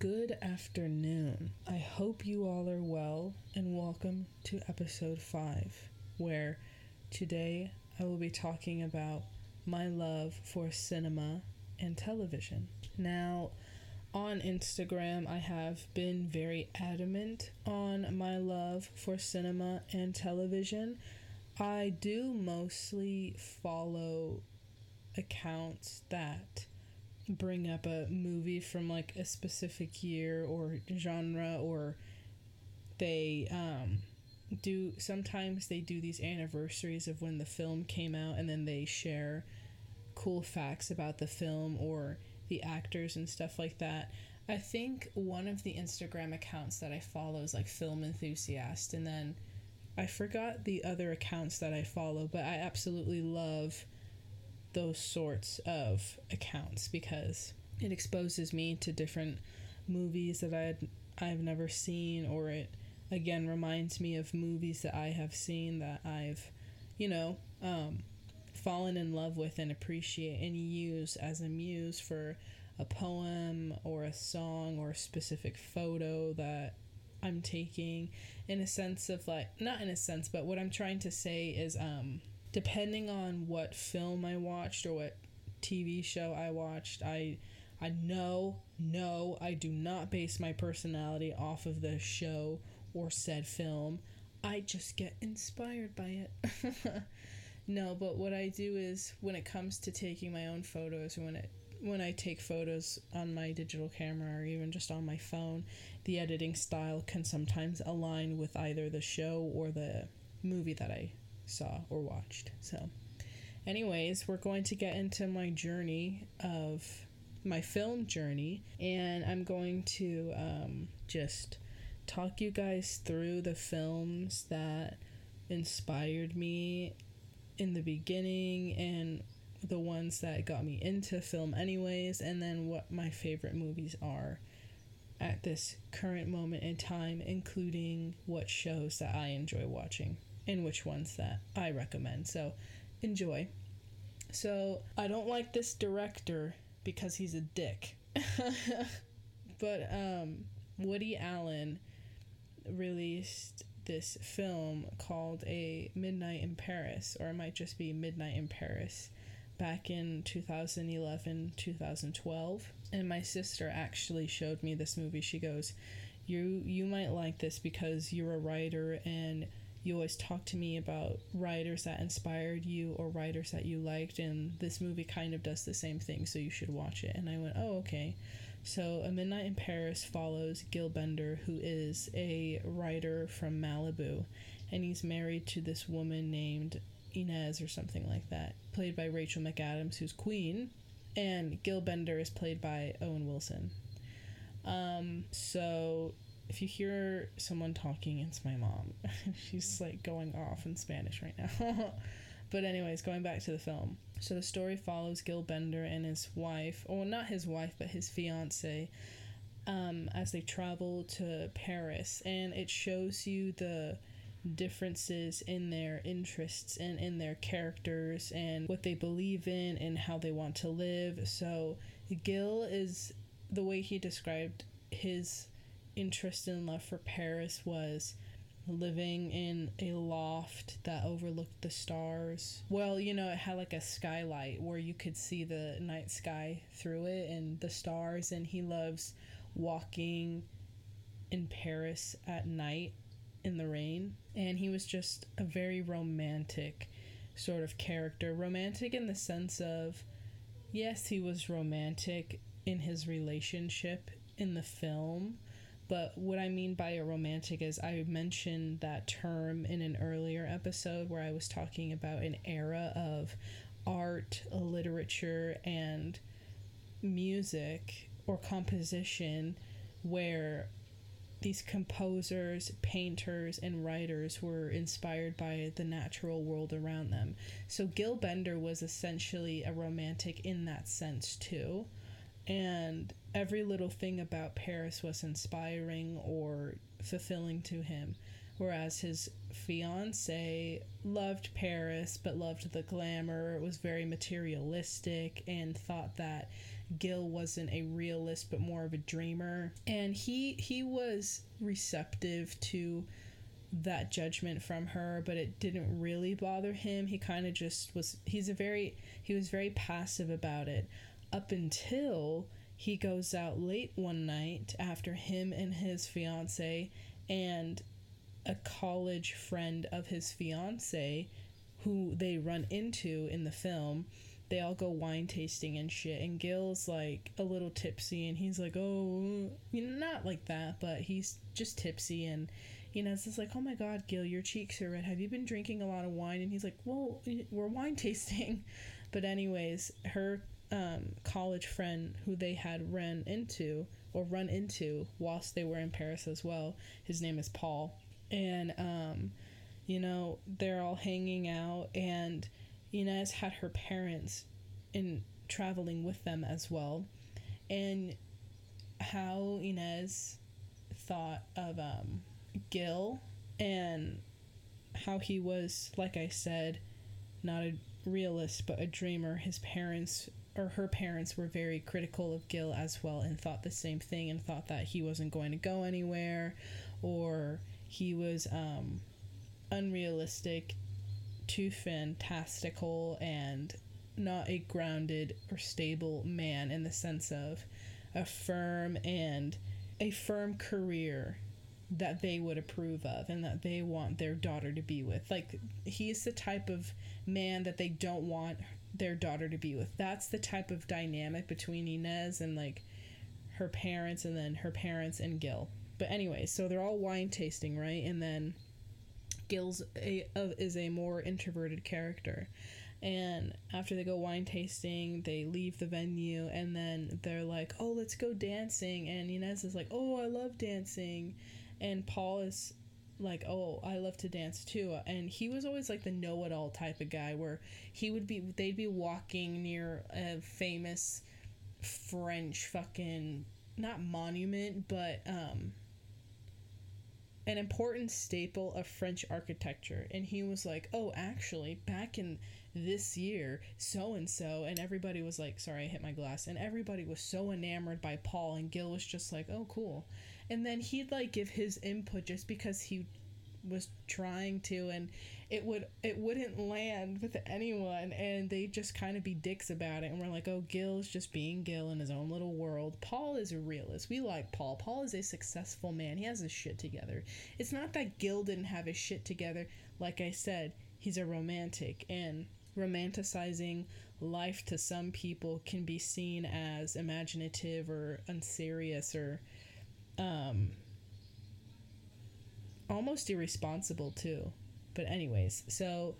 Good afternoon. I hope you all are well and welcome to episode 5, where today I will be talking about my love for cinema and television. Now, on Instagram, I have been very adamant on my love for cinema and television. I do mostly follow accounts that bring up a movie from like a specific year or genre or they um do sometimes they do these anniversaries of when the film came out and then they share cool facts about the film or the actors and stuff like that. I think one of the Instagram accounts that I follow is like Film Enthusiast and then I forgot the other accounts that I follow, but I absolutely love those sorts of accounts because it exposes me to different movies that i I've never seen or it again reminds me of movies that I have seen that I've you know um, fallen in love with and appreciate and use as a muse for a poem or a song or a specific photo that I'm taking in a sense of like not in a sense but what I'm trying to say is um depending on what film I watched or what TV show I watched, I I know, no, I do not base my personality off of the show or said film. I just get inspired by it. no, but what I do is when it comes to taking my own photos when it when I take photos on my digital camera or even just on my phone, the editing style can sometimes align with either the show or the movie that I saw or watched. So, anyways, we're going to get into my journey of my film journey, and I'm going to um, just talk you guys through the films that inspired me in the beginning and the ones that got me into film anyways and then what my favorite movies are at this current moment in time including what shows that I enjoy watching and which ones that I recommend. So enjoy. So I don't like this director because he's a dick. but um, Woody Allen released this film called A Midnight in Paris, or it might just be Midnight in Paris, back in 2011 2012. And my sister actually showed me this movie. She goes, You you might like this because you're a writer and you always talk to me about writers that inspired you or writers that you liked and this movie kind of does the same thing so you should watch it. And i went oh okay. So a midnight in paris follows gil bender who is a writer from malibu and he's married to this woman named inez or something like that played by rachel mcadams who's queen and gil bender is played by owen wilson. Um, so if you hear someone talking, it's my mom. She's like going off in Spanish right now. but, anyways, going back to the film. So, the story follows Gil Bender and his wife, or not his wife, but his fiance, um, as they travel to Paris. And it shows you the differences in their interests and in their characters and what they believe in and how they want to live. So, Gil is the way he described his interest and love for Paris was living in a loft that overlooked the stars. Well, you know, it had like a skylight where you could see the night sky through it and the stars, and he loves walking in Paris at night in the rain. And he was just a very romantic sort of character. Romantic in the sense of, yes, he was romantic in his relationship in the film but what I mean by a romantic is I mentioned that term in an earlier episode where I was talking about an era of art, literature, and music or composition where these composers, painters, and writers were inspired by the natural world around them. So Gil Bender was essentially a romantic in that sense too and every little thing about Paris was inspiring or fulfilling to him. Whereas his fiance loved Paris but loved the glamour, It was very materialistic, and thought that Gil wasn't a realist but more of a dreamer. And he he was receptive to that judgment from her, but it didn't really bother him. He kind of just was he's a very he was very passive about it up until he goes out late one night after him and his fiance and a college friend of his fiance who they run into in the film they all go wine tasting and shit. And gil's like a little tipsy and he's like oh you know not like that but he's just tipsy and you know it's just like oh my god gil your cheeks are red. Have you been drinking a lot of wine? And he's like well we're wine tasting. But anyways her um, college friend who they had run into or run into whilst they were in paris as well. His name is paul. And um, you know they're all hanging out and Inez had her parents in traveling with them as well. And how Inez thought of um, Gil and how he was like I said not a realist but a dreamer. His parents or her parents were very critical of Gil as well and thought the same thing and thought that he wasn't going to go anywhere or he was um, unrealistic, too fantastical, and not a grounded or stable man in the sense of a firm and a firm career that they would approve of and that they want their daughter to be with. Like he's the type of man that they don't want their daughter to be with. That's the type of dynamic between Inez and like her parents and then her parents and Gil. But anyway, so they're all wine tasting, right? And then Gil's a, uh, is a more introverted character. And after they go wine tasting, they leave the venue and then they're like, oh, let's go dancing. And Inez is like, oh, I love dancing. And Paul is like, oh, I love to dance too. And he was always like the know it all type of guy where he would be, they'd be walking near a famous French fucking, not monument, but, um, an important staple of French architecture. And he was like, oh, actually, back in this year, so and so. And everybody was like, sorry, I hit my glass. And everybody was so enamored by Paul. And Gil was just like, oh, cool. And then he'd like give his input just because he was trying to and it would it wouldn't land with anyone and they just kind of be dicks about it and we're like oh gil's just being gil in his own little world. Paul is a realist. We like paul. Paul is a successful man. He has his shit together. It's not that gil didn't have his shit together. Like i said he's a romantic and romanticizing life to some people can be seen as imaginative or unserious or um almost irresponsible too. But anyways, so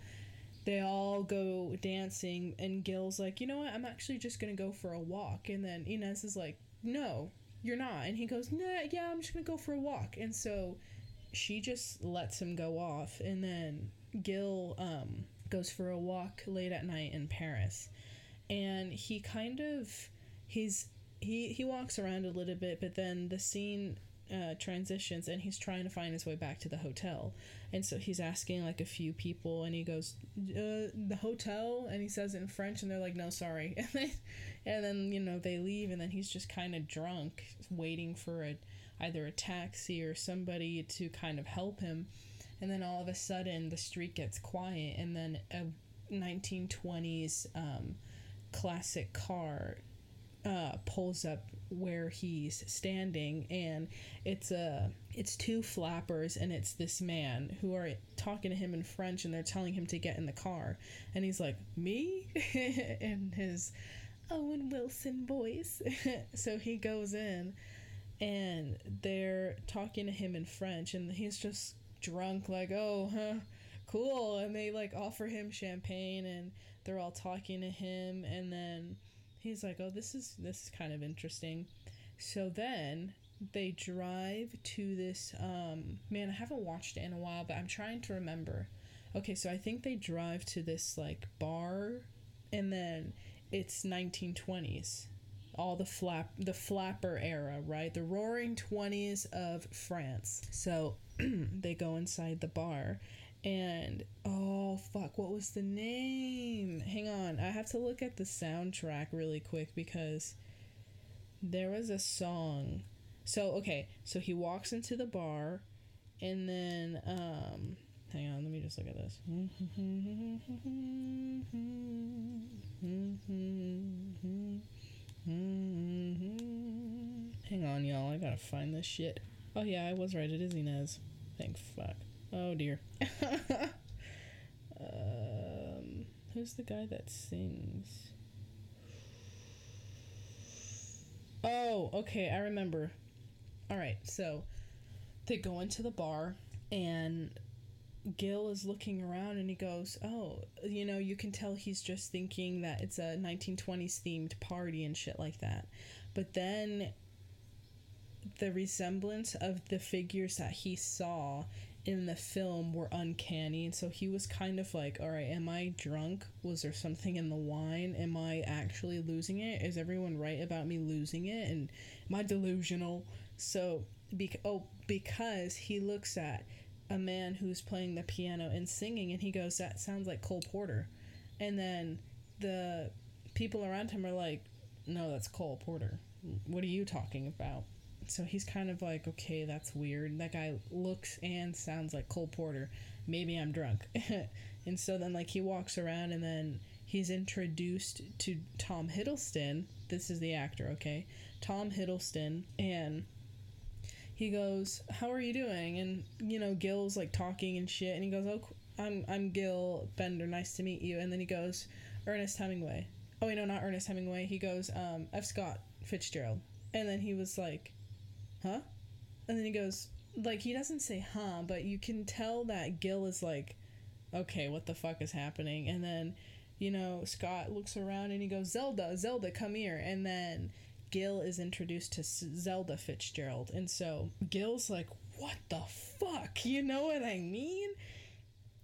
they all go dancing and Gil's like, "You know what? I'm actually just to go for a walk." And then Inez is like, "No, you're not." And he goes, "Nah, yeah, I'm just to go for a walk." And so she just lets him go off and then Gil um goes for a walk late at night in Paris. And he kind of he's he he walks around a little bit, but then the scene uh, transitions and he's trying to find his way back to the hotel. And so he's asking like a few people and he goes uh, the hotel? And he says it in french and they're like no sorry. And then, and then you know they leave and then he's just kind of drunk waiting for a either a taxi or somebody to kind of help him. And then all of a sudden the street gets quiet and then a 1920s um, classic car uh, pulls up where he's standing and it's a it's two flappers and it's this man who are talking to him in french and they're telling him to get in the car. And he's like me? In his owen wilson voice. So he goes in and they're talking to him in french and he's just drunk like oh huh cool. And they like offer him champagne and they're all talking to him and then he's like, "Oh, this is this is kind of interesting." So then they drive to this um man, I haven't watched it in a while, but I'm trying to remember. Okay, so I think they drive to this like bar and then it's 1920s. All the flap the flapper era, right? The roaring 20s of France. So they go inside the bar and oh fuck what was the name hang on i have to look at the soundtrack really quick because there was a song. So okay, so he walks into the bar, and then um, hang on, let me just look at this. Hang on, y'all. I gotta find this shit. Oh yeah, I was right. It is Inez. Thank fuck. Oh dear. um, who's the guy that sings? Oh, okay. I remember. All right, so they go into the bar and Gil is looking around and he goes, "Oh, you know, you can tell he's just thinking that it's a 1920s themed party and shit like that." But then the resemblance of the figures that he saw in the film were uncanny. And so he was kind of like all right am i drunk? Was there something in the wine? Am i actually losing it? Is everyone right about me losing it? And am i delusional? So bec- oh because he looks at a man who's playing the piano and singing and he goes that sounds like cole porter. And then the people around him are like no that's cole porter. What are you talking about so he's kind of like, okay, that's weird. That guy looks and sounds like Cole Porter. Maybe I'm drunk. and so then, like, he walks around and then he's introduced to Tom Hiddleston. This is the actor, okay? Tom Hiddleston. And he goes, How are you doing? And, you know, Gil's like talking and shit. And he goes, Oh, I'm, I'm Gil Bender. Nice to meet you. And then he goes, Ernest Hemingway. Oh, wait, no, not Ernest Hemingway. He goes, um, F. Scott Fitzgerald. And then he was like, huh? And then he goes, like, he doesn't say huh, but you can tell that Gil is like, okay, what the fuck is happening? And then, you know, Scott looks around and he goes, Zelda, Zelda, come here. And then Gil is introduced to Zelda Fitzgerald. And so Gil's like, what the fuck? You know what I mean?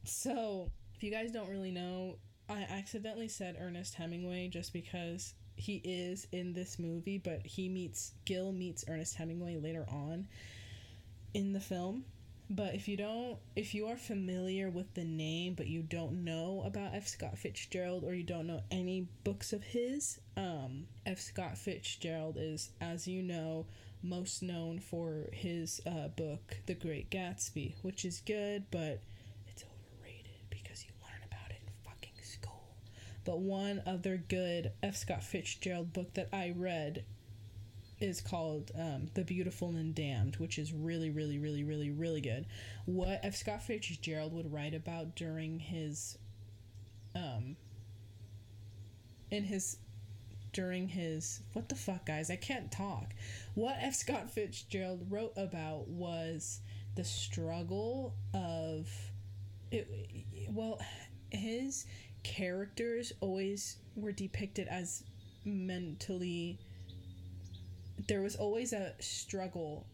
So, if you guys don't really know, I accidentally said Ernest Hemingway just because he is in this movie, but he meets Gil meets Ernest Hemingway later on in the film. But if you don't, if you are familiar with the name, but you don't know about F. Scott Fitzgerald or you don't know any books of his, um, F. Scott Fitzgerald is, as you know, most known for his uh, book, The Great Gatsby, which is good, but But one other good F. Scott Fitzgerald book that I read is called um, The Beautiful and Damned, which is really, really, really, really, really good. What F. Scott Fitzgerald would write about during his, um, in his, during his, what the fuck, guys? I can't talk. What F. Scott Fitzgerald wrote about was the struggle of, it, well, his characters always were depicted as mentally there was always a struggle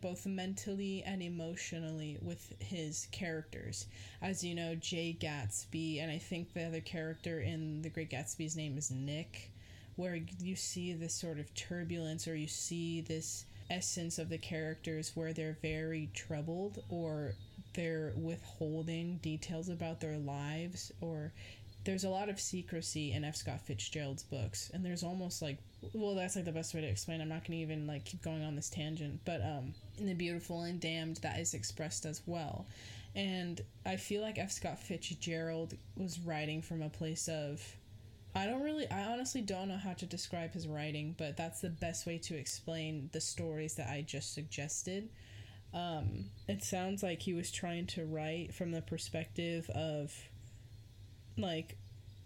both mentally and emotionally with his characters. As you know, Jay Gatsby, and I think the other character in The Great Gatsby's name is Nick, where you see this sort of turbulence or you see this essence of the characters where they're very troubled or they're withholding details about their lives or there's a lot of secrecy in F. Scott Fitzgerald's books, and there's almost like well, that's like the best way to explain. I'm not gonna even like keep going on this tangent, but um, in the Beautiful and Damned, that is expressed as well, and I feel like F. Scott Fitzgerald was writing from a place of. I don't really, I honestly don't know how to describe his writing, but that's the best way to explain the stories that I just suggested. Um, it sounds like he was trying to write from the perspective of like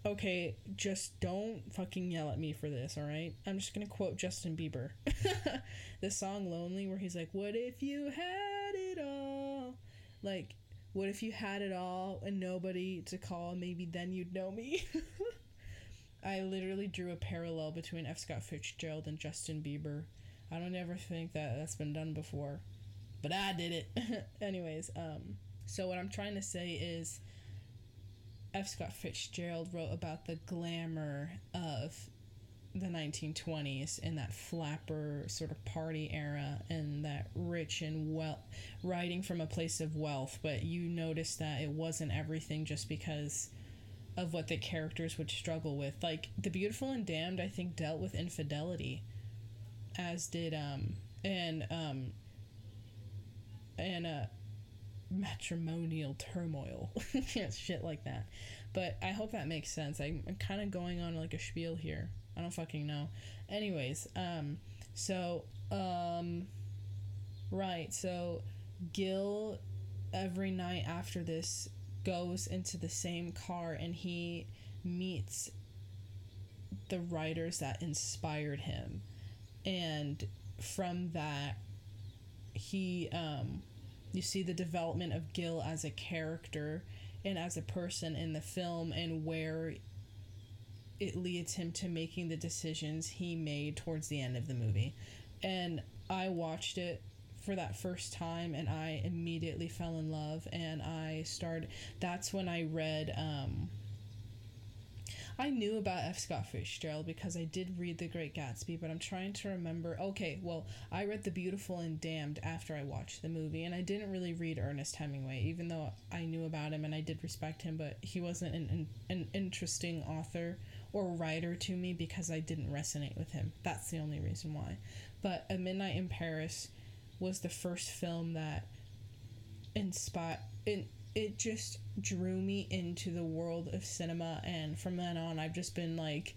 okay, just don't fucking yell at me for this, all right? I'm just gonna quote Justin Bieber. the song Lonely, where he's like, What if you had it all? Like, what if you had it all and nobody to call? Maybe then you'd know me. I literally drew a parallel between F. Scott Fitzgerald and Justin Bieber. I don't ever think that that's been done before, but I did it. Anyways, um, so what I'm trying to say is F. Scott Fitzgerald wrote about the glamour of the 1920s and that flapper sort of party era and that rich and well writing from a place of wealth but you notice that it wasn't everything just because of what the characters would struggle with like the beautiful and damned i think dealt with infidelity as did um and um and uh matrimonial turmoil. Shit like that. But i hope that makes sense. I'm, I'm kind of going on like a spiel here. I don't fucking know. Anyways um so um right so gil every night after this goes into the same car and he meets the writers that inspired him. And from that he um you see the development of Gil as a character and as a person in the film and where it leads him to making the decisions he made towards the end of the movie. And I watched it for that first time and I immediately fell in love and I started that's when I read um I knew about F. Scott Fitzgerald because I did read The Great Gatsby, but I'm trying to remember. Okay, well, I read The Beautiful and Damned after I watched the movie, and I didn't really read Ernest Hemingway, even though I knew about him and I did respect him, but he wasn't an, an, an interesting author or writer to me because I didn't resonate with him. That's the only reason why. But A Midnight in Paris was the first film that inspired. In, it just drew me into the world of cinema and from then on I've just been like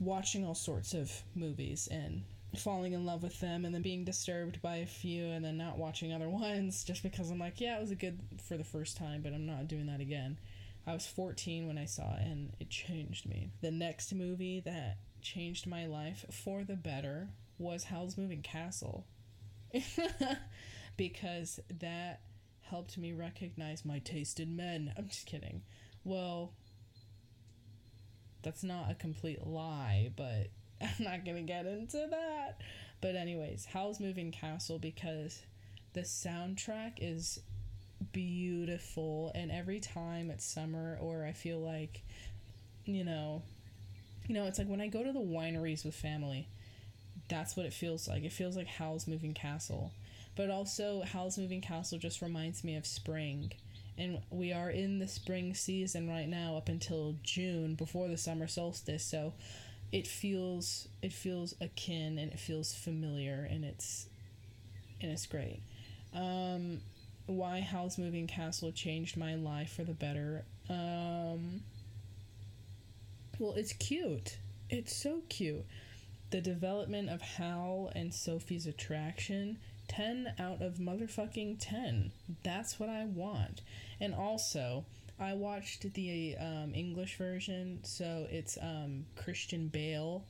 watching all sorts of movies and falling in love with them and then being disturbed by a few and then not watching other ones just because I'm like, yeah, it was a good for the first time, but I'm not doing that again. I was 14 when I saw it and it changed me. The next movie that changed my life for the better was Howl's Moving Castle. because that helped me recognize my taste in men. I'm just kidding. Well, that's not a complete lie, but I'm not gonna get into that. But, anyways, Howl's Moving Castle because the soundtrack is beautiful, and every time it's summer or I feel like, you know, you know, it's like when I go to the wineries with family, that's what it feels like. It feels like Howl's Moving Castle but also, Howl's Moving Castle just reminds me of spring. And we are in the spring season right now up until June before the summer solstice. So it feels it feels akin and it feels familiar and it's and it's great. Um, why Howl's Moving Castle changed my life for the better. Um, well, it's cute. It's so cute. The development of Hal and Sophie's attraction 10 out of motherfucking 10. That's what I want. And also, I watched the um, English version, so it's um, Christian Bale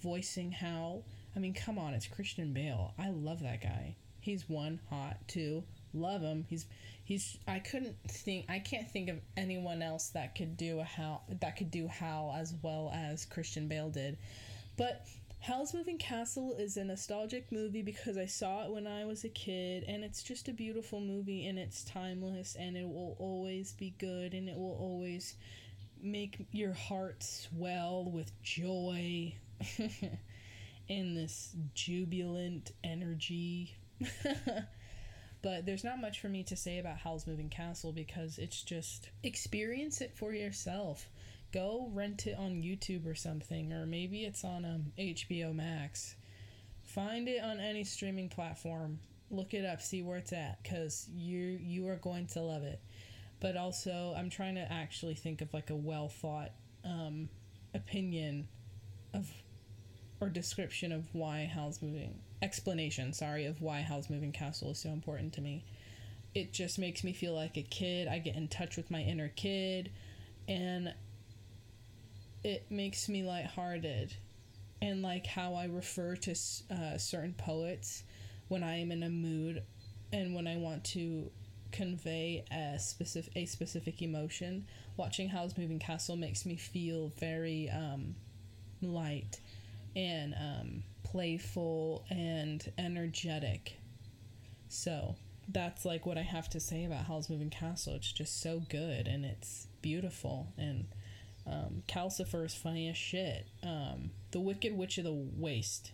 voicing Hal. I mean, come on, it's Christian Bale. I love that guy. He's one hot, two love him. He's he's. I couldn't think. I can't think of anyone else that could do a Hal that could do Hal as well as Christian Bale did. But Howl's Moving Castle is a nostalgic movie because I saw it when I was a kid, and it's just a beautiful movie and it's timeless and it will always be good and it will always make your heart swell with joy in this jubilant energy. but there's not much for me to say about Howl's Moving Castle because it's just experience it for yourself go rent it on YouTube or something, or maybe it's on um, HBO Max. Find it on any streaming platform. Look it up, see where it's at, because you you are going to love it. But also, I'm trying to actually think of like a well thought um, opinion of or description of why Howl's Moving explanation, sorry, of why Howl's Moving Castle is so important to me. It just makes me feel like a kid. I get in touch with my inner kid, and it makes me lighthearted and like how I refer to uh, certain poets when I am in a mood and when I want to convey a specific a specific emotion. Watching Howl's Moving Castle makes me feel very um, light and um, playful and energetic. So that's like what I have to say about Howl's Moving Castle. It's just so good and it's beautiful and um, is funny as shit. Um, the Wicked Witch of the Waste.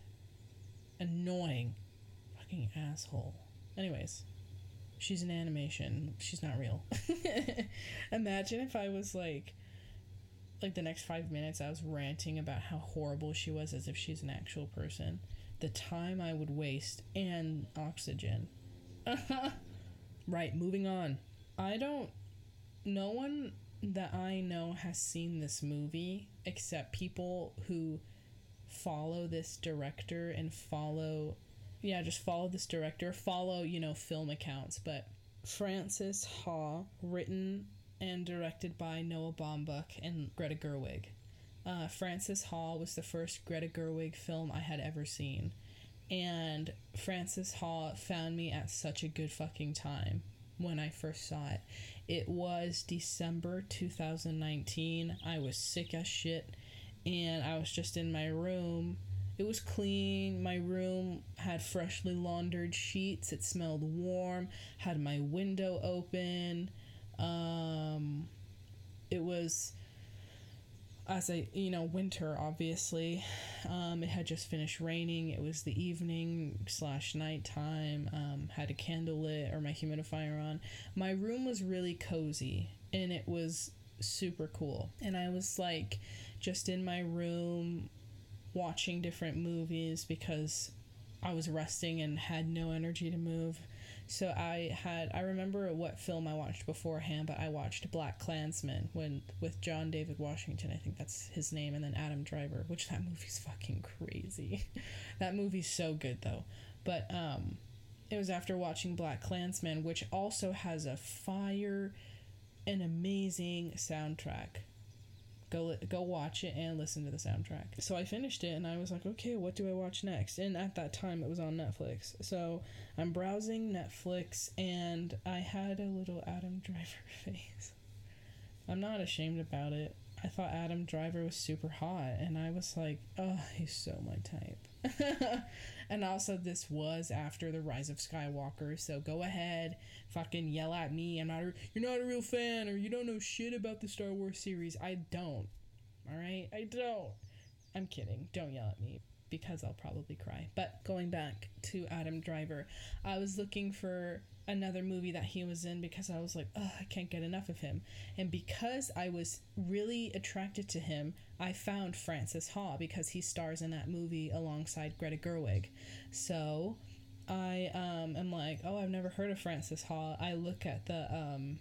Annoying. Fucking asshole. Anyways, she's an animation. She's not real. Imagine if I was like like the next five minutes, I was ranting about how horrible she was as if she's an actual person. The time I would waste and oxygen. right, moving on. I don't. No one that I know has seen this movie except people who follow this director and follow yeah, just follow this director, follow, you know, film accounts, but Frances Ha, written and directed by Noah Baumbach and Greta Gerwig. Uh, Frances Ha was the first Greta Gerwig film I had ever seen. And Frances Ha found me at such a good fucking time when I first saw it. It was December 2019. I was sick as shit and I was just in my room it was clean. My room had freshly laundered sheets. It smelled warm. Had my window open. Um, it was as a you know winter obviously. Um, it had just finished raining. It was the evening slash nighttime. Um, had a candle lit or my humidifier on. My room was really cozy and it was super cool. And i was like just in my room watching different movies because I was resting and had no energy to move. So I had I remember what film I watched beforehand, but I watched Black Klansman when with John David Washington, I think that's his name, and then Adam Driver, which that movie's fucking crazy. that movie's so good though. But um it was after watching Black Klansman, which also has a fire an amazing soundtrack. Go go watch it and listen to the soundtrack. So I finished it and I was like, okay, what do I watch next? And at that time, it was on Netflix. So I'm browsing Netflix and I had a little Adam Driver face. I'm not ashamed about it. I thought Adam Driver was super hot, and I was like, oh, he's so my type. and also, this was after the Rise of Skywalker, so go ahead, fucking yell at me. I'm not, a, you're not a real fan, or you don't know shit about the Star Wars series. I don't. All right, I don't. I'm kidding. Don't yell at me because I'll probably cry. But going back to Adam Driver, I was looking for another movie that he was in because I was like, oh, I can't get enough of him. And because I was really attracted to him, I found Frances Ha because he stars in that movie alongside Greta Gerwig. So I um, am like, oh, I've never heard of Frances Ha. I look at the um,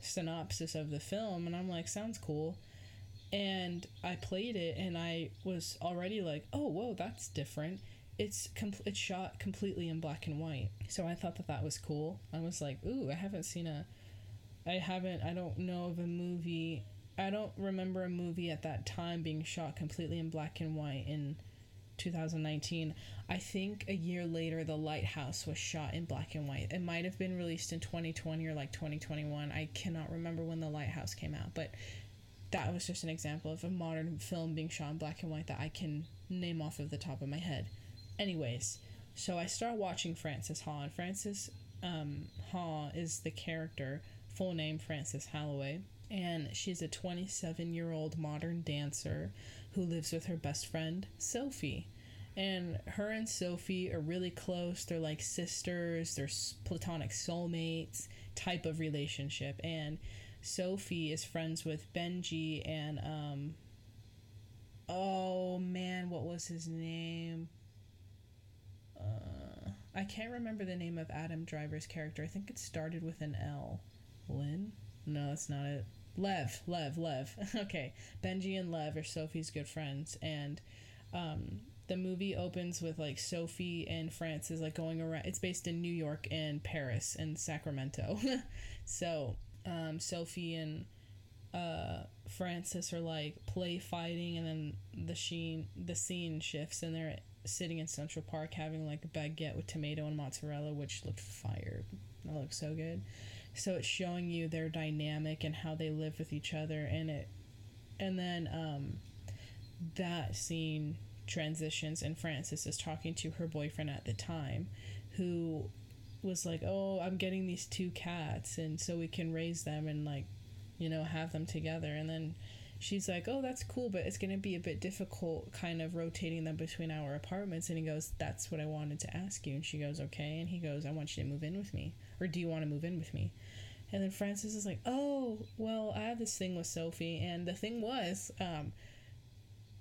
synopsis of the film and I'm like, sounds cool. And I played it and I was already like, oh, whoa, that's different it's com- it's shot completely in black and white. So I thought that that was cool. I was like, ooh, I haven't seen a, I haven't, I don't know of a movie. I don't remember a movie at that time being shot completely in black and white in 2019. I think a year later, The Lighthouse was shot in black and white. It might have been released in 2020 or like 2021. I cannot remember when The Lighthouse came out, but that was just an example of a modern film being shot in black and white that I can name off of the top of my head. Anyways, so I start watching Frances Ha, and Frances um, Ha is the character, full name Frances Holloway, and she's a 27 year old modern dancer who lives with her best friend, Sophie. And her and Sophie are really close. They're like sisters, they're platonic soulmates type of relationship. And Sophie is friends with Benji and, um, oh man, what was his name? I can't remember the name of Adam Driver's character. I think it started with an L. Lynn? No, that's not it. Lev, Lev, Lev. okay, Benji and Lev are Sophie's good friends, and um, the movie opens with like Sophie and Frances like going around. It's based in New York and Paris and Sacramento. so um, Sophie and uh, Frances are like play fighting, and then the sheen the scene shifts, and they're sitting in Central Park having like a baguette with tomato and mozzarella, which looked fire. That looked so good. So it's showing you their dynamic and how they live with each other, and it, and then um, that scene transitions, and Frances is talking to her boyfriend at the time, who was like, "Oh, I'm getting these two cats, and so we can raise them and like, you know, have them together." And then she's like, "Oh, that's cool, but it's going to be a bit difficult kind of rotating them between our apartments." And he goes, "That's what I wanted to ask you." And she goes, "Okay." And he goes, "I want you to move in with me. Or do you want to move in with me?" And then Frances is like, "Oh, well, I have this thing with Sophie." And the thing was, um,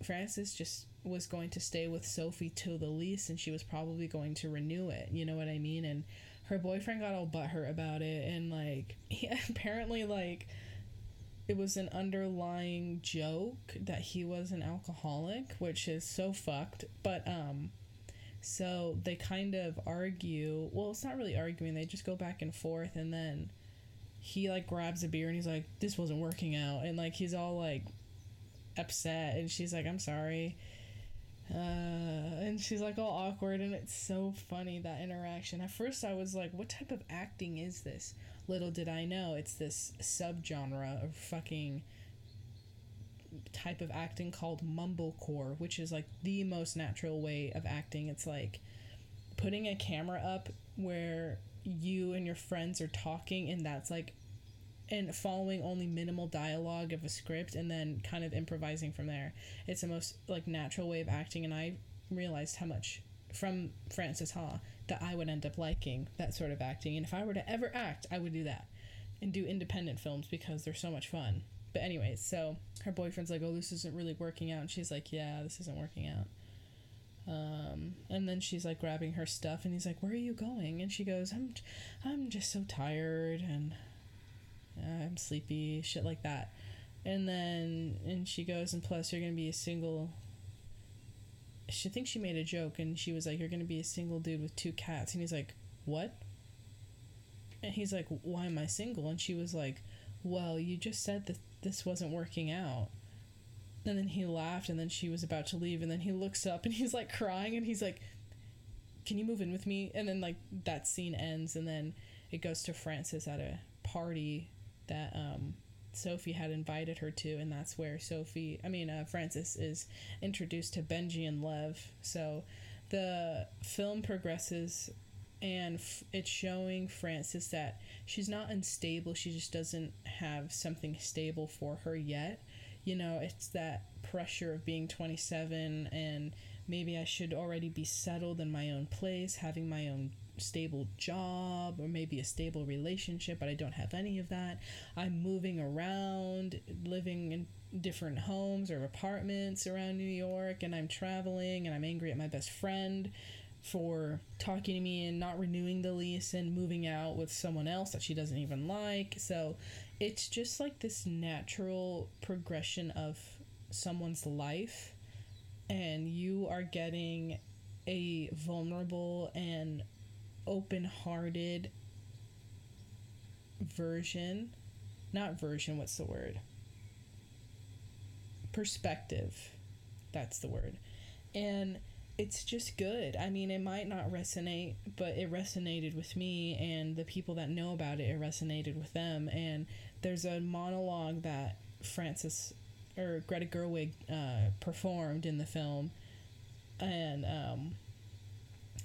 Frances just was going to stay with Sophie till the lease, and she was probably going to renew it. You know what I mean? And her boyfriend got all butthurt about it, and like, he, apparently, like, it was an underlying joke that he was an alcoholic, which is so fucked. But um, so they kind of argue. Well, it's not really arguing. They just go back and forth, and then he like grabs a beer and he's like, "This wasn't working out," and like he's all like upset, and she's like, "I'm sorry." Uh, and she's like all awkward, and it's so funny that interaction. At first, I was like, "What type of acting is this?" Little did I know, it's this subgenre of fucking type of acting called mumblecore, which is like the most natural way of acting. It's like putting a camera up where you and your friends are talking, and that's like and following only minimal dialogue of a script and then kind of improvising from there. It's the most like natural way of acting and I realized how much from Frances Ha that I would end up liking that sort of acting. And if I were to ever act, I would do that and do independent films because they're so much fun. But anyways, so her boyfriend's like, "Oh, this isn't really working out," and she's like, "Yeah, this isn't working out." Um, and then she's like grabbing her stuff, and he's like, "Where are you going?" And she goes, "I'm, I'm just so tired, and I'm sleepy, shit like that. And then and she goes, and plus you're gonna be a single. She thinks she made a joke, and she was like, "You're gonna be a single dude with two cats," and he's like, "What?" And he's like, "Why am I single?" And she was like, "Well, you just said that this wasn't working out." And then he laughed, and then she was about to leave, and then he looks up and he's like crying, and he's like, "Can you move in with me?" And then like that scene ends, and then it goes to Frances at a party that um, Sophie had invited her to, and that's where Sophie, I mean, uh, Frances is introduced to Benji and Lev. So the film progresses, and f- it's showing Frances that she's not unstable, she just doesn't have something stable for her yet. You know, it's that pressure of being 27 and maybe I should already be settled in my own place, having my own stable job or maybe a stable relationship, but I don't have any of that. I'm moving around, living in different homes or apartments around New York, and I'm traveling, and I'm angry at my best friend for talking to me and not renewing the lease and moving out with someone else that she doesn't even like. So it's just like this natural progression of someone's life, and you are getting a vulnerable and open-hearted version. Not version what's the word? Perspective. That's the word. And it's just good. I mean it might not resonate but it resonated with me and the people that know about it it resonated with them. And there's a monologue that frances or greta gerwig uh, performed in the film. And um,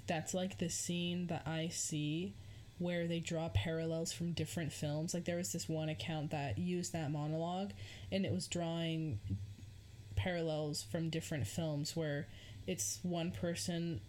that's like the scene that I see where they draw parallels from different films. Like there was this one account that used that monologue and it was drawing parallels from different films where it's one person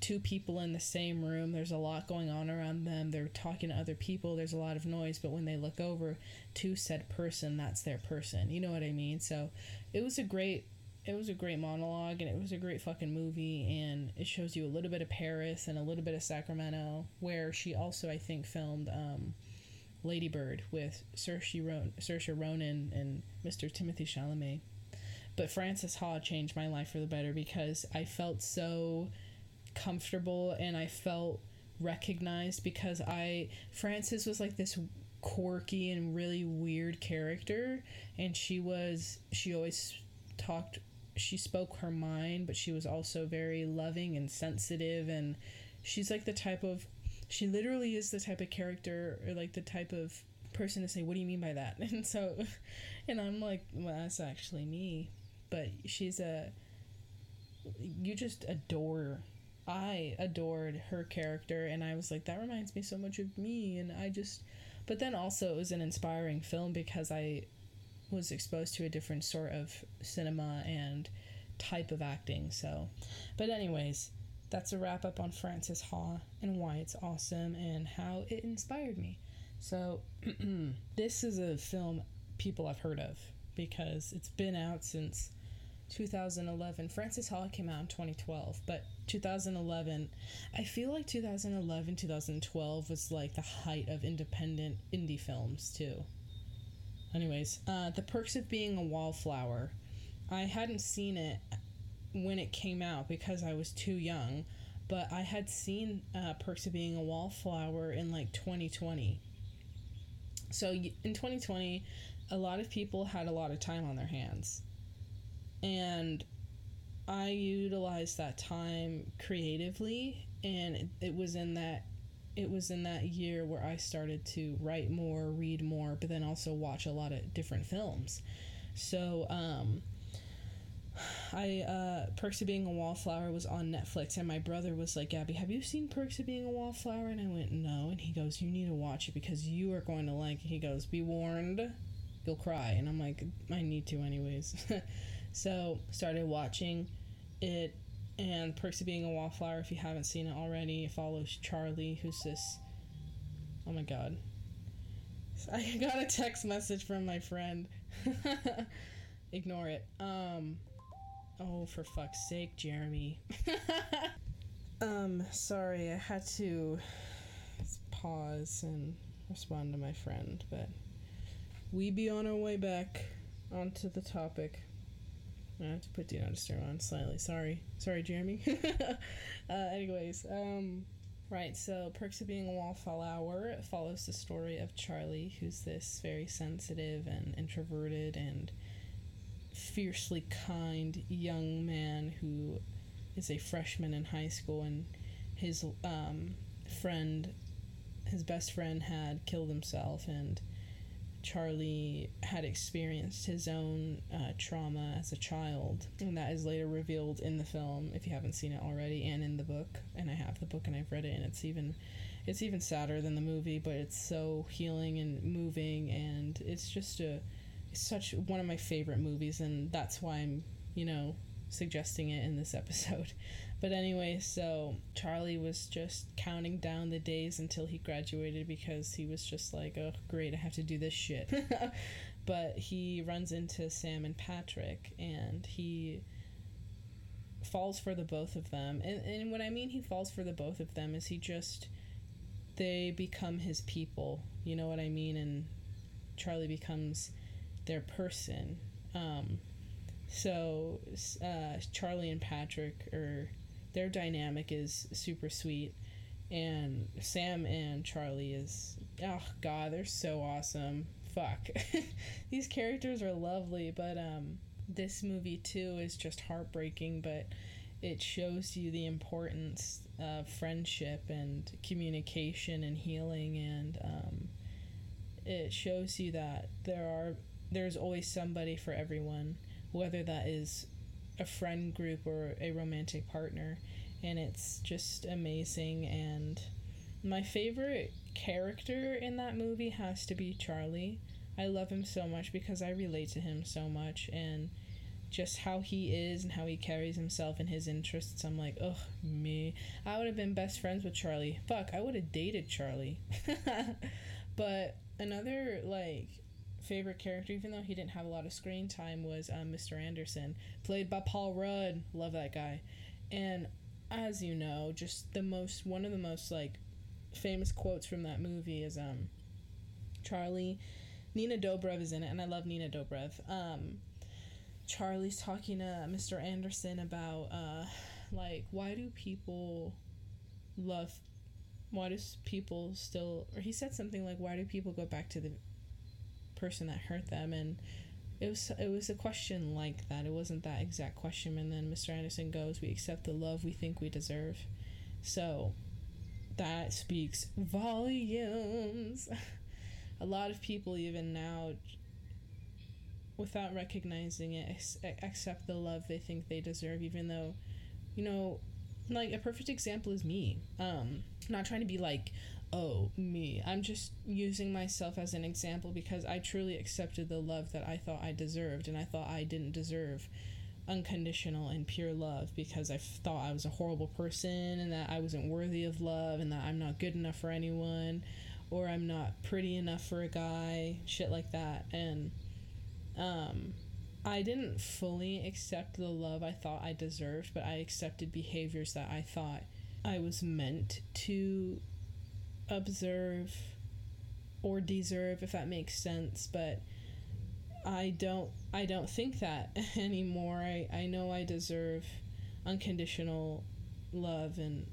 two people in the same room there's a lot going on around them they're talking to other people there's a lot of noise but when they look over to said person that's their person you know what i mean so it was a great it was a great monologue and it was a great fucking movie and it shows you a little bit of Paris and a little bit of Sacramento where she also I think filmed um, Lady Bird with Saoirse, Saoirse Ronan and Mr. Timothy Chalamet. But Frances Ha changed my life for the better because I felt so comfortable and I felt recognized because I Frances was like this quirky and really weird character and she was she always talked she spoke her mind, but she was also very loving and sensitive. And she's like the type of, she literally is the type of character or like the type of person to say, What do you mean by that? And so, and I'm like, Well, that's actually me. But she's a, you just adore. I adored her character, and I was like, That reminds me so much of me. And I just, but then also it was an inspiring film because I was exposed to a different sort of cinema and type of acting. So, but anyways, that's a wrap up on Frances Ha and why it's awesome and how it inspired me. So, this is a film people have heard of because it's been out since 2011. Frances Ha came out in 2012, but 2011, I feel like 2011, 2012 was like the height of independent indie films, too. Anyways, uh, The Perks of Being a Wallflower. I hadn't seen it when it came out because I was too young, but I had seen uh, Perks of Being a Wallflower in like 2020. So in 2020, a lot of people had a lot of time on their hands. And I utilized that time creatively and it was in that it was in that year where I started to write more, read more, but then also watch a lot of different films. So, um, I uh, Perks of Being a Wallflower was on Netflix, and my brother was like, "Gabby, have you seen Perks of Being a Wallflower?" And I went, "No." And he goes, "You need to watch it because you are going to like." It. He goes, "Be warned, you'll cry." And I'm like, "I need to, anyways." so started watching it, and Perks of Being a Wallflower. If you haven't seen it already, it follows Charlie, who's this. Oh my god. I got a text message from my friend. Ignore it. Um, Oh, for fuck's sake, Jeremy. um, sorry, I had to pause and respond to my friend, but we be on our way back onto the topic. I have to put Do Not Disturb on slightly. Sorry. Sorry, Jeremy. uh, anyways, um, right, so Perks of Being a Wallflower follows the story of Charlie, who's this very sensitive and introverted and fiercely kind young man who is a freshman in high school, and his um, friend, his best friend, had killed himself, and Charlie had experienced his own uh, trauma as a child, and that is later revealed in the film if you haven't seen it already, and in the book. And I have the book and I've read it, and it's even, it's even sadder than the movie, but it's so healing and moving, and it's just a such one of my favorite movies, and that's why I'm, you know, suggesting it in this episode. But anyway, so Charlie was just counting down the days until he graduated because he was just like, oh, great, I have to do this shit. but he runs into Sam and Patrick, and he falls for the both of them. And, and what I mean he falls for the both of them is he just, they become his people. You know what I mean? And Charlie becomes their person. Um, so uh, Charlie and Patrick are their dynamic is super sweet, and Sam and Charlie is oh god they're so awesome. Fuck, these characters are lovely, but um, this movie too is just heartbreaking, but it shows you the importance of friendship and communication and healing and um, it shows you that there are there's always somebody for everyone, whether that is a friend group or a romantic partner. And it's just amazing. And my favorite character in that movie has to be Charlie. I love him so much because I relate to him so much. And just how he is and how he carries himself and his interests. I'm like, ugh, me. I would have been best friends with Charlie. Fuck, I would have dated Charlie. but another, like, favorite character, even though he didn't have a lot of screen time, was um, Mr. Anderson, played by Paul Rudd. Love that guy. And as you know, just the most one of the most like famous quotes from that movie is um Charlie Nina Dobrev is in it, and I love Nina Dobrev. Um, Charlie's talking to Mr. Anderson about uh, like why do people love why does people still or he said something like why do people go back to the person that hurt them and it was it was a question like that. It wasn't that exact question and then mr anderson goes we accept the love we think we deserve. So that speaks volumes. A lot of people even now without recognizing it accept the love they think they deserve even though you know like a perfect example is me. Um not trying to be like oh, me. I'm just using myself as an example because I truly accepted the love that I thought I deserved, and I thought I didn't deserve unconditional and pure love because I thought I was a horrible person and that I wasn't worthy of love and that I'm not good enough for anyone or I'm not pretty enough for a guy, shit like that. And um, I didn't fully accept the love I thought I deserved, but I accepted behaviors that I thought I was meant to observe or deserve, if that makes sense. But I don't I don't think that anymore. I, I know I deserve unconditional love and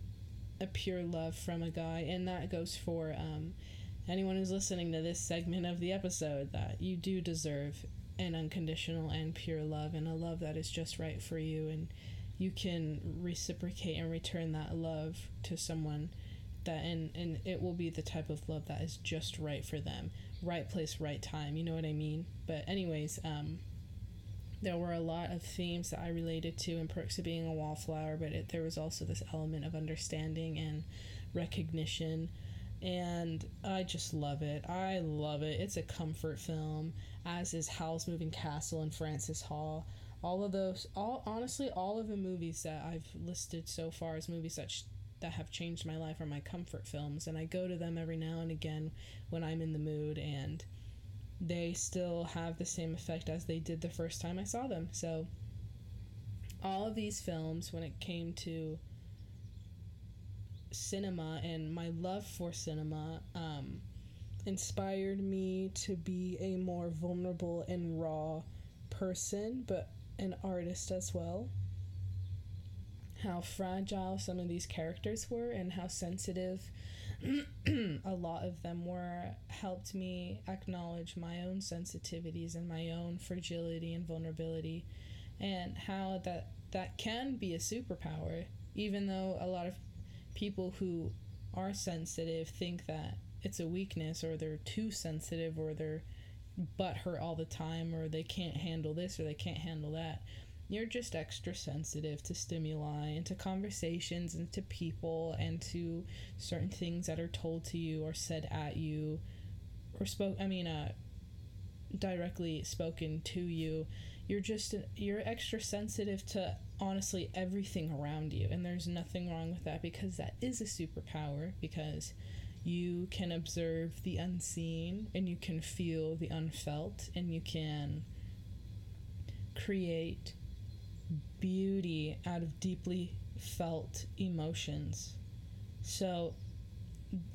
a pure love from a guy, and that goes for um, anyone who's listening to this segment of the episode that you do deserve an unconditional and pure love and a love that is just right for you and you can reciprocate and return that love to someone that and and it will be the type of love that is just right for them right place right time you know what i mean but anyways um there were a lot of themes that I related to in Perks of Being a Wallflower, but it, there was also this element of understanding and recognition. And I just love it. I love it. It's a comfort film, as is Howl's Moving Castle and Frances Ha. All of those, all honestly, all of the movies that I've listed so far as movies that sh- that have changed my life are my comfort films, and I go to them every now and again when I'm in the mood and they still have the same effect as they did the first time I saw them. So, all of these films, when it came to cinema and my love for cinema, um, inspired me to be a more vulnerable and raw person, but an artist as well. How fragile some of these characters were, and how sensitive a lot of them were helped me acknowledge my own sensitivities and my own fragility and vulnerability and how that that can be a superpower even though a lot of people who are sensitive think that it's a weakness or they're too sensitive or they're butt hurt all the time or they can't handle this or they can't handle that you're just extra sensitive to stimuli and to conversations and to people and to certain things that are told to you or said at you or spoke i mean uh directly spoken to you. You're just you're extra sensitive to honestly everything around you. And there's nothing wrong with that because that is a superpower because you can observe the unseen and you can feel the unfelt and you can create beauty out of deeply felt emotions. So,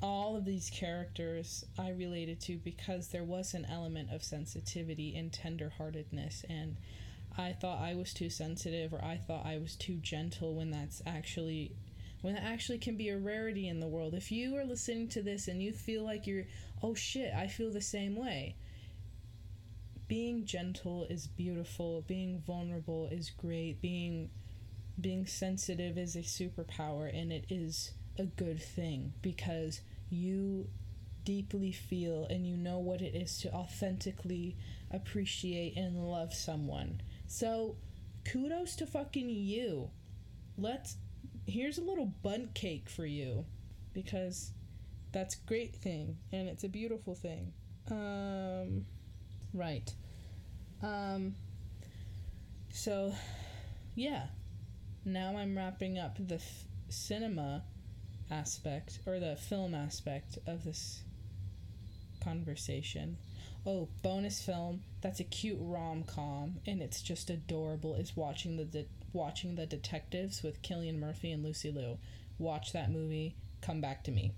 all of these characters I related to because there was an element of sensitivity and tenderheartedness, and I thought I was too sensitive or I thought I was too gentle when that's actually when that actually can be a rarity in the world. If you are listening to this and you feel like you're, oh shit, I feel the same way, being gentle is beautiful being vulnerable is great being being sensitive is a superpower and it is a good thing because you deeply feel and you know what it is to authentically appreciate and love someone. So kudos to fucking you. Let's here's a little Bundt cake for you because that's great thing and it's a beautiful thing. Um Right. Um, so, yeah. Now I'm wrapping up the f- cinema aspect or the film aspect of this conversation. Oh, bonus film. That's a cute rom com, and it's just adorable. Is watching the de- watching the detectives with Cillian Murphy and Lucy Liu. Watch that movie. Come back to me.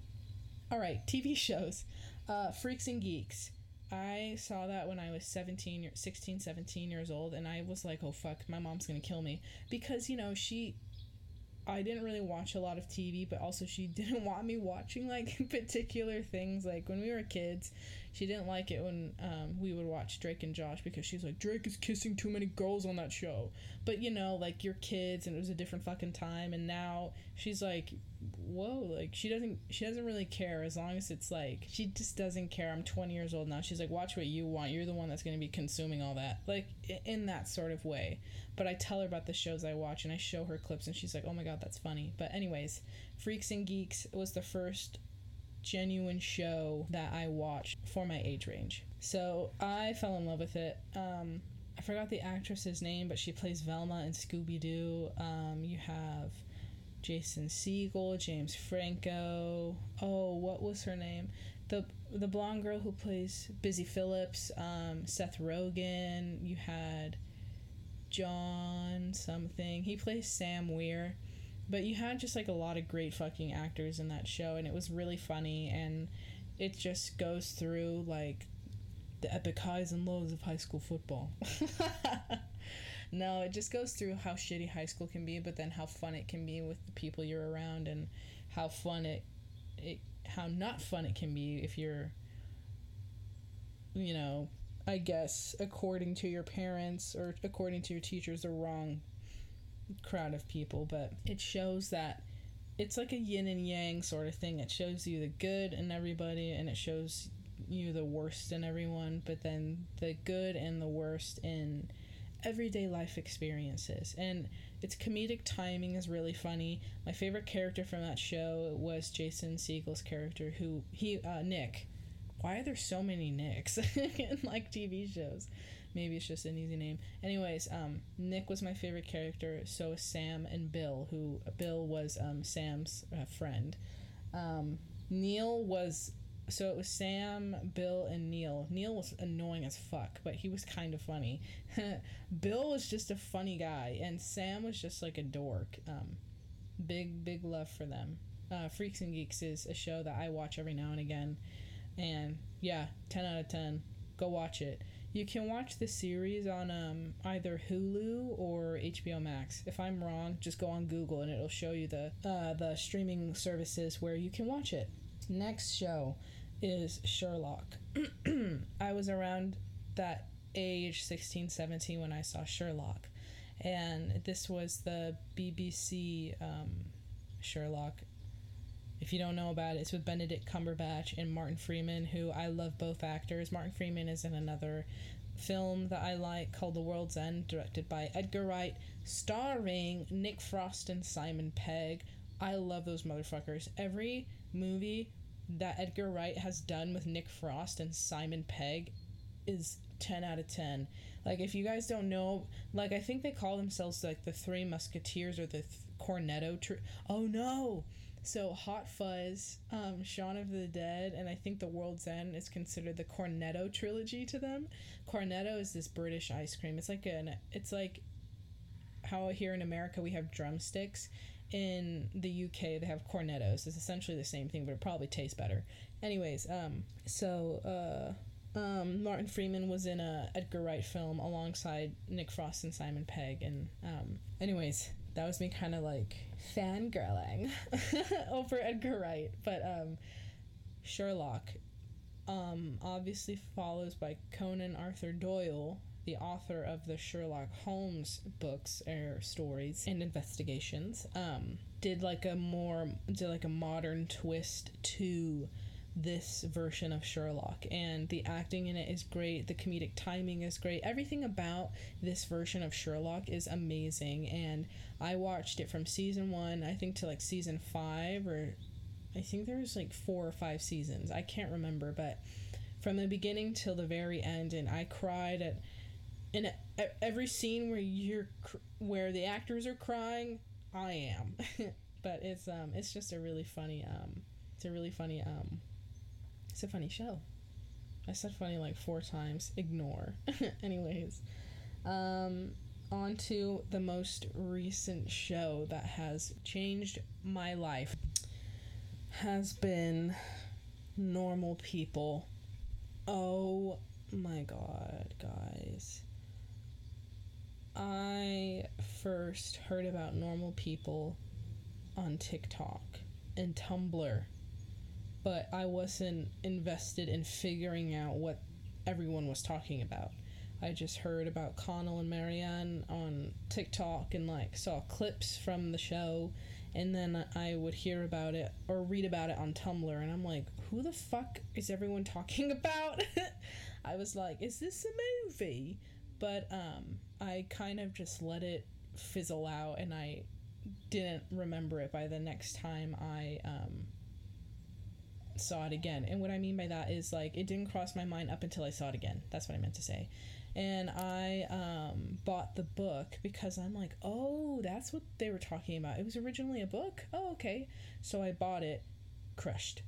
All right, TV shows. Uh, Freaks and Geeks. I saw that when I was 17, 16, 17 years old, and I was like, oh fuck, my mom's gonna kill me. Because, you know, she. I didn't really watch a lot of TV, but also she didn't want me watching like particular things. Like when we were kids, she didn't like it when um, we would watch Drake and Josh because she's like, Drake is kissing too many girls on that show. But you know, like you're kids and it was a different fucking time, and now she's like, whoa like she doesn't she doesn't really care as long as it's like she just doesn't care. I'm 20 years old now. She's like watch what you want. You're the one that's going to be consuming all that. Like in that sort of way. But i tell her about the shows i watch and i show her clips and she's like oh my god that's funny. But anyways freaks and geeks was the first genuine show that i watched for my age range. So i fell in love with it. Um I forgot the actress's name, but she plays Velma in Scooby Doo. Um, you have Jason Segel, James Franco. Oh, what was was her name? The the blonde girl who plays Busy Phillips, um, Seth Rogen. You had John something. He plays Sam Weir. But you had just like a lot of great fucking actors in that show, and it was really funny. And it just goes through like the epic highs and lows of high school football. no, it just goes through how shitty high school can be, but then how fun it can be with the people you're around, and how fun it, it how not fun it can be if you're, you know, I guess according to your parents or according to your teachers, the wrong crowd of people, but it shows that it's like a yin and yang sort of thing. It shows you the good in everybody and it shows you the worst in everyone, but then the good and the worst in everyday life experiences. And its comedic timing is really funny. My favorite character from that show was Jason Segel's character, who he uh, Nick. Why are there so many Nicks in like TV shows? Maybe it's just an easy name. Anyways, um, Nick was my favorite character. So Sam and Bill, who Bill was um, Sam's uh, friend. Um, Neil was so it was Sam, Bill, and Neil. Neil was annoying as fuck, but he was kind of funny. Bill was just a funny guy, and Sam was just like a dork. Um, big big love for them. Uh, Freaks and Geeks is a show that I watch every now and again, and yeah, ten out of ten. Go watch it. You can watch the series on um, either Hulu or HBO Max. If I'm wrong, just go on Google and it'll show you the uh, the streaming services where you can watch it. Next show is Sherlock. I was around that age, 16, 17, when I saw Sherlock. And this was the BBC um, Sherlock. If you don't know about it, it's with Benedict Cumberbatch and Martin Freeman, who I love both actors. Martin Freeman is in another film that I like called The World's End, directed by Edgar Wright, starring Nick Frost and Simon Pegg. I love those motherfuckers. Every movie that Edgar Wright has done with Nick Frost and Simon Pegg is 10 out of 10. Like, if you guys don't know, like, I think they call themselves like the Three Musketeers or the th- Cornetto. Tr- oh no! So, Hot Fuzz, um, Shaun of the Dead, and I think The World's End is considered the Cornetto trilogy to them. Cornetto is this British ice cream. It's like an, it's like how here in America we have drumsticks in the UK they have cornettos. It's essentially the same thing, but it probably tastes better. Anyways, um, so uh, um, Martin Freeman was in a Edgar Wright film alongside Nick Frost and Simon Pegg, and um, anyways, that was me kind of like fangirling over Edgar Wright, but um, Sherlock, um, obviously follows by Conan Arthur Doyle the author of the Sherlock Holmes books or stories and investigations, um, did like a more did like a modern twist to this version of Sherlock. And the acting in it is great. The comedic timing is great. Everything about this version of Sherlock is amazing. And I watched it from season 1 I think to like season 5 or I think there was like 4 or 5 seasons. I can't remember but from the beginning till the very end and I cried at in every scene where you're where the actors are crying, I am. but it's um it's just a really funny um it's a really funny um it's a funny show. I said funny like four times. Ignore. Anyways, um on to the most recent show that has changed my life has been normal people. Oh my god, guys. I first heard about normal people on TikTok and Tumblr, but I wasn't invested in figuring out what everyone was talking about. I just heard about Connell and Marianne on TikTok and like saw clips from the show, and then I would hear about it or read about it on Tumblr, and I'm like, who the fuck is everyone talking about? I was like, is this a movie? But um, I kind of just let it fizzle out and I didn't remember it by the next time I um, saw it again. And what I mean by that is like it didn't cross my mind up until I saw it again. That's what I meant to say. And I um, bought the book because I'm like, oh, that's what they were talking about. It was originally a book? Oh, okay. So I bought it, crushed.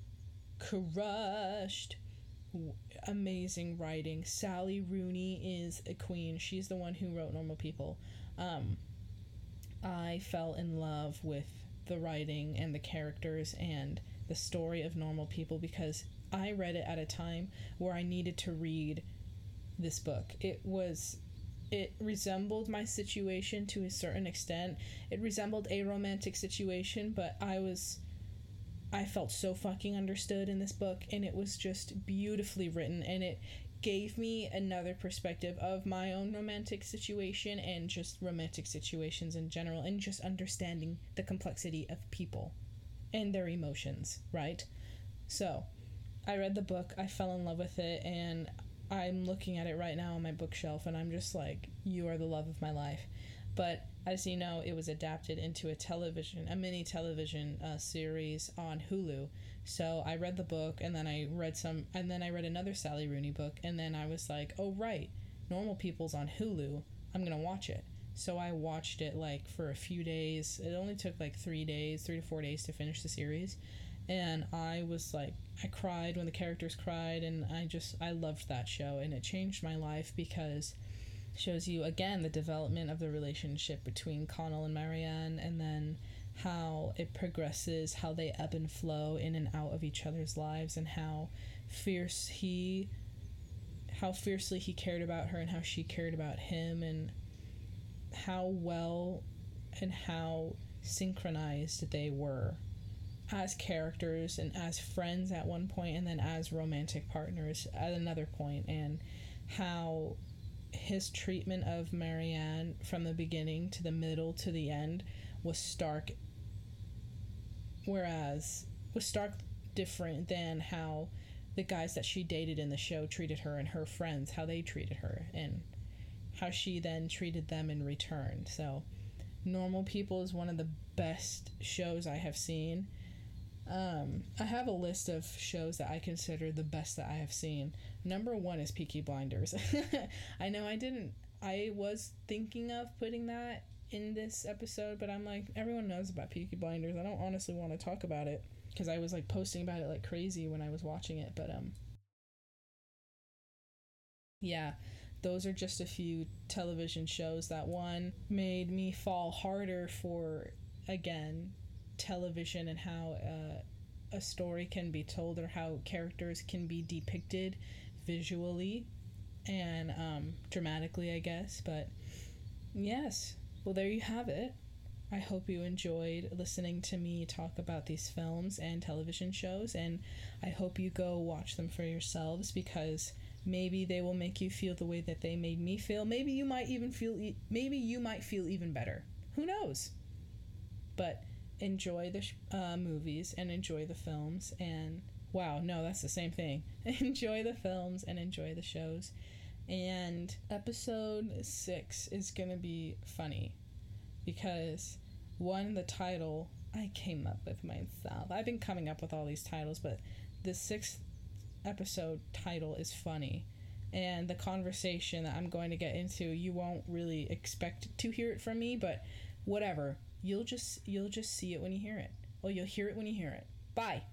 crushed. Amazing writing. Sally Rooney is a queen. She's the one who wrote Normal People. Um, I fell in love with the writing and the characters and the story of Normal People because I read it at a time where I needed to read this book. It was it resembled my situation to a certain extent. It resembled a romantic situation, but I was I felt so fucking understood in this book and it was just beautifully written and it gave me another perspective of my own romantic situation and just romantic situations in general and just understanding the complexity of people and their emotions, right? So, I read the book, I fell in love with it and I'm looking at it right now on my bookshelf and I'm just like, you are the love of my life. But as you know, it was adapted into a television, a mini television uh, series on Hulu. So I read the book and then I read some, and then I read another Sally Rooney book, and then I was like, oh, right, Normal People's on Hulu. I'm to watch it. So I watched it like for a few days. It only took like three days, three to four days to finish the series and I was like I cried when the characters cried and I just I loved that show and it changed my life because shows you again the development of the relationship between Connell and Marianne and then how it progresses, how they ebb and flow in and out of each other's lives and how fierce he how fiercely he cared about her and how she cared about him and how well and how synchronized they were as characters and as friends at one point and then as romantic partners at another point and how his treatment of Marianne from the beginning to the middle to the end was stark whereas was stark different than how the guys that she dated in the show treated her and her friends how they treated her and how she then treated them in return. So normal people is one of the best shows i have seen um, I have a list of shows that I consider the best that I have seen. Number one is Peaky Blinders. I know I didn't. I was thinking of putting that in this episode, but I'm like, everyone knows about Peaky Blinders. I don't honestly want to talk about it because I was like posting about it like crazy when I was watching it. But um, yeah, those are just a few television shows that one made me fall harder for again television and how uh, a story can be told or how characters can be depicted visually and um, dramatically, I guess. But yes, well, there you have it. I hope you enjoyed listening to me talk about these films and television shows, and I hope you go watch them for yourselves because maybe they will make you feel the way that they made me feel. Maybe you might even feel, e- maybe you might feel even better. Who knows? But enjoy the sh- uh, movies and enjoy the films and wow no that's the same thing. Enjoy the films and enjoy the shows. And episode six is gonna be funny because one the title i came up with myself. I've been coming up with all these titles but the sixth episode title is funny. And the conversation that i'm going to get into you won't really expect to hear it from me but whatever You'll just you'll just see it when you hear it. Well, you'll hear it when you hear it. Bye.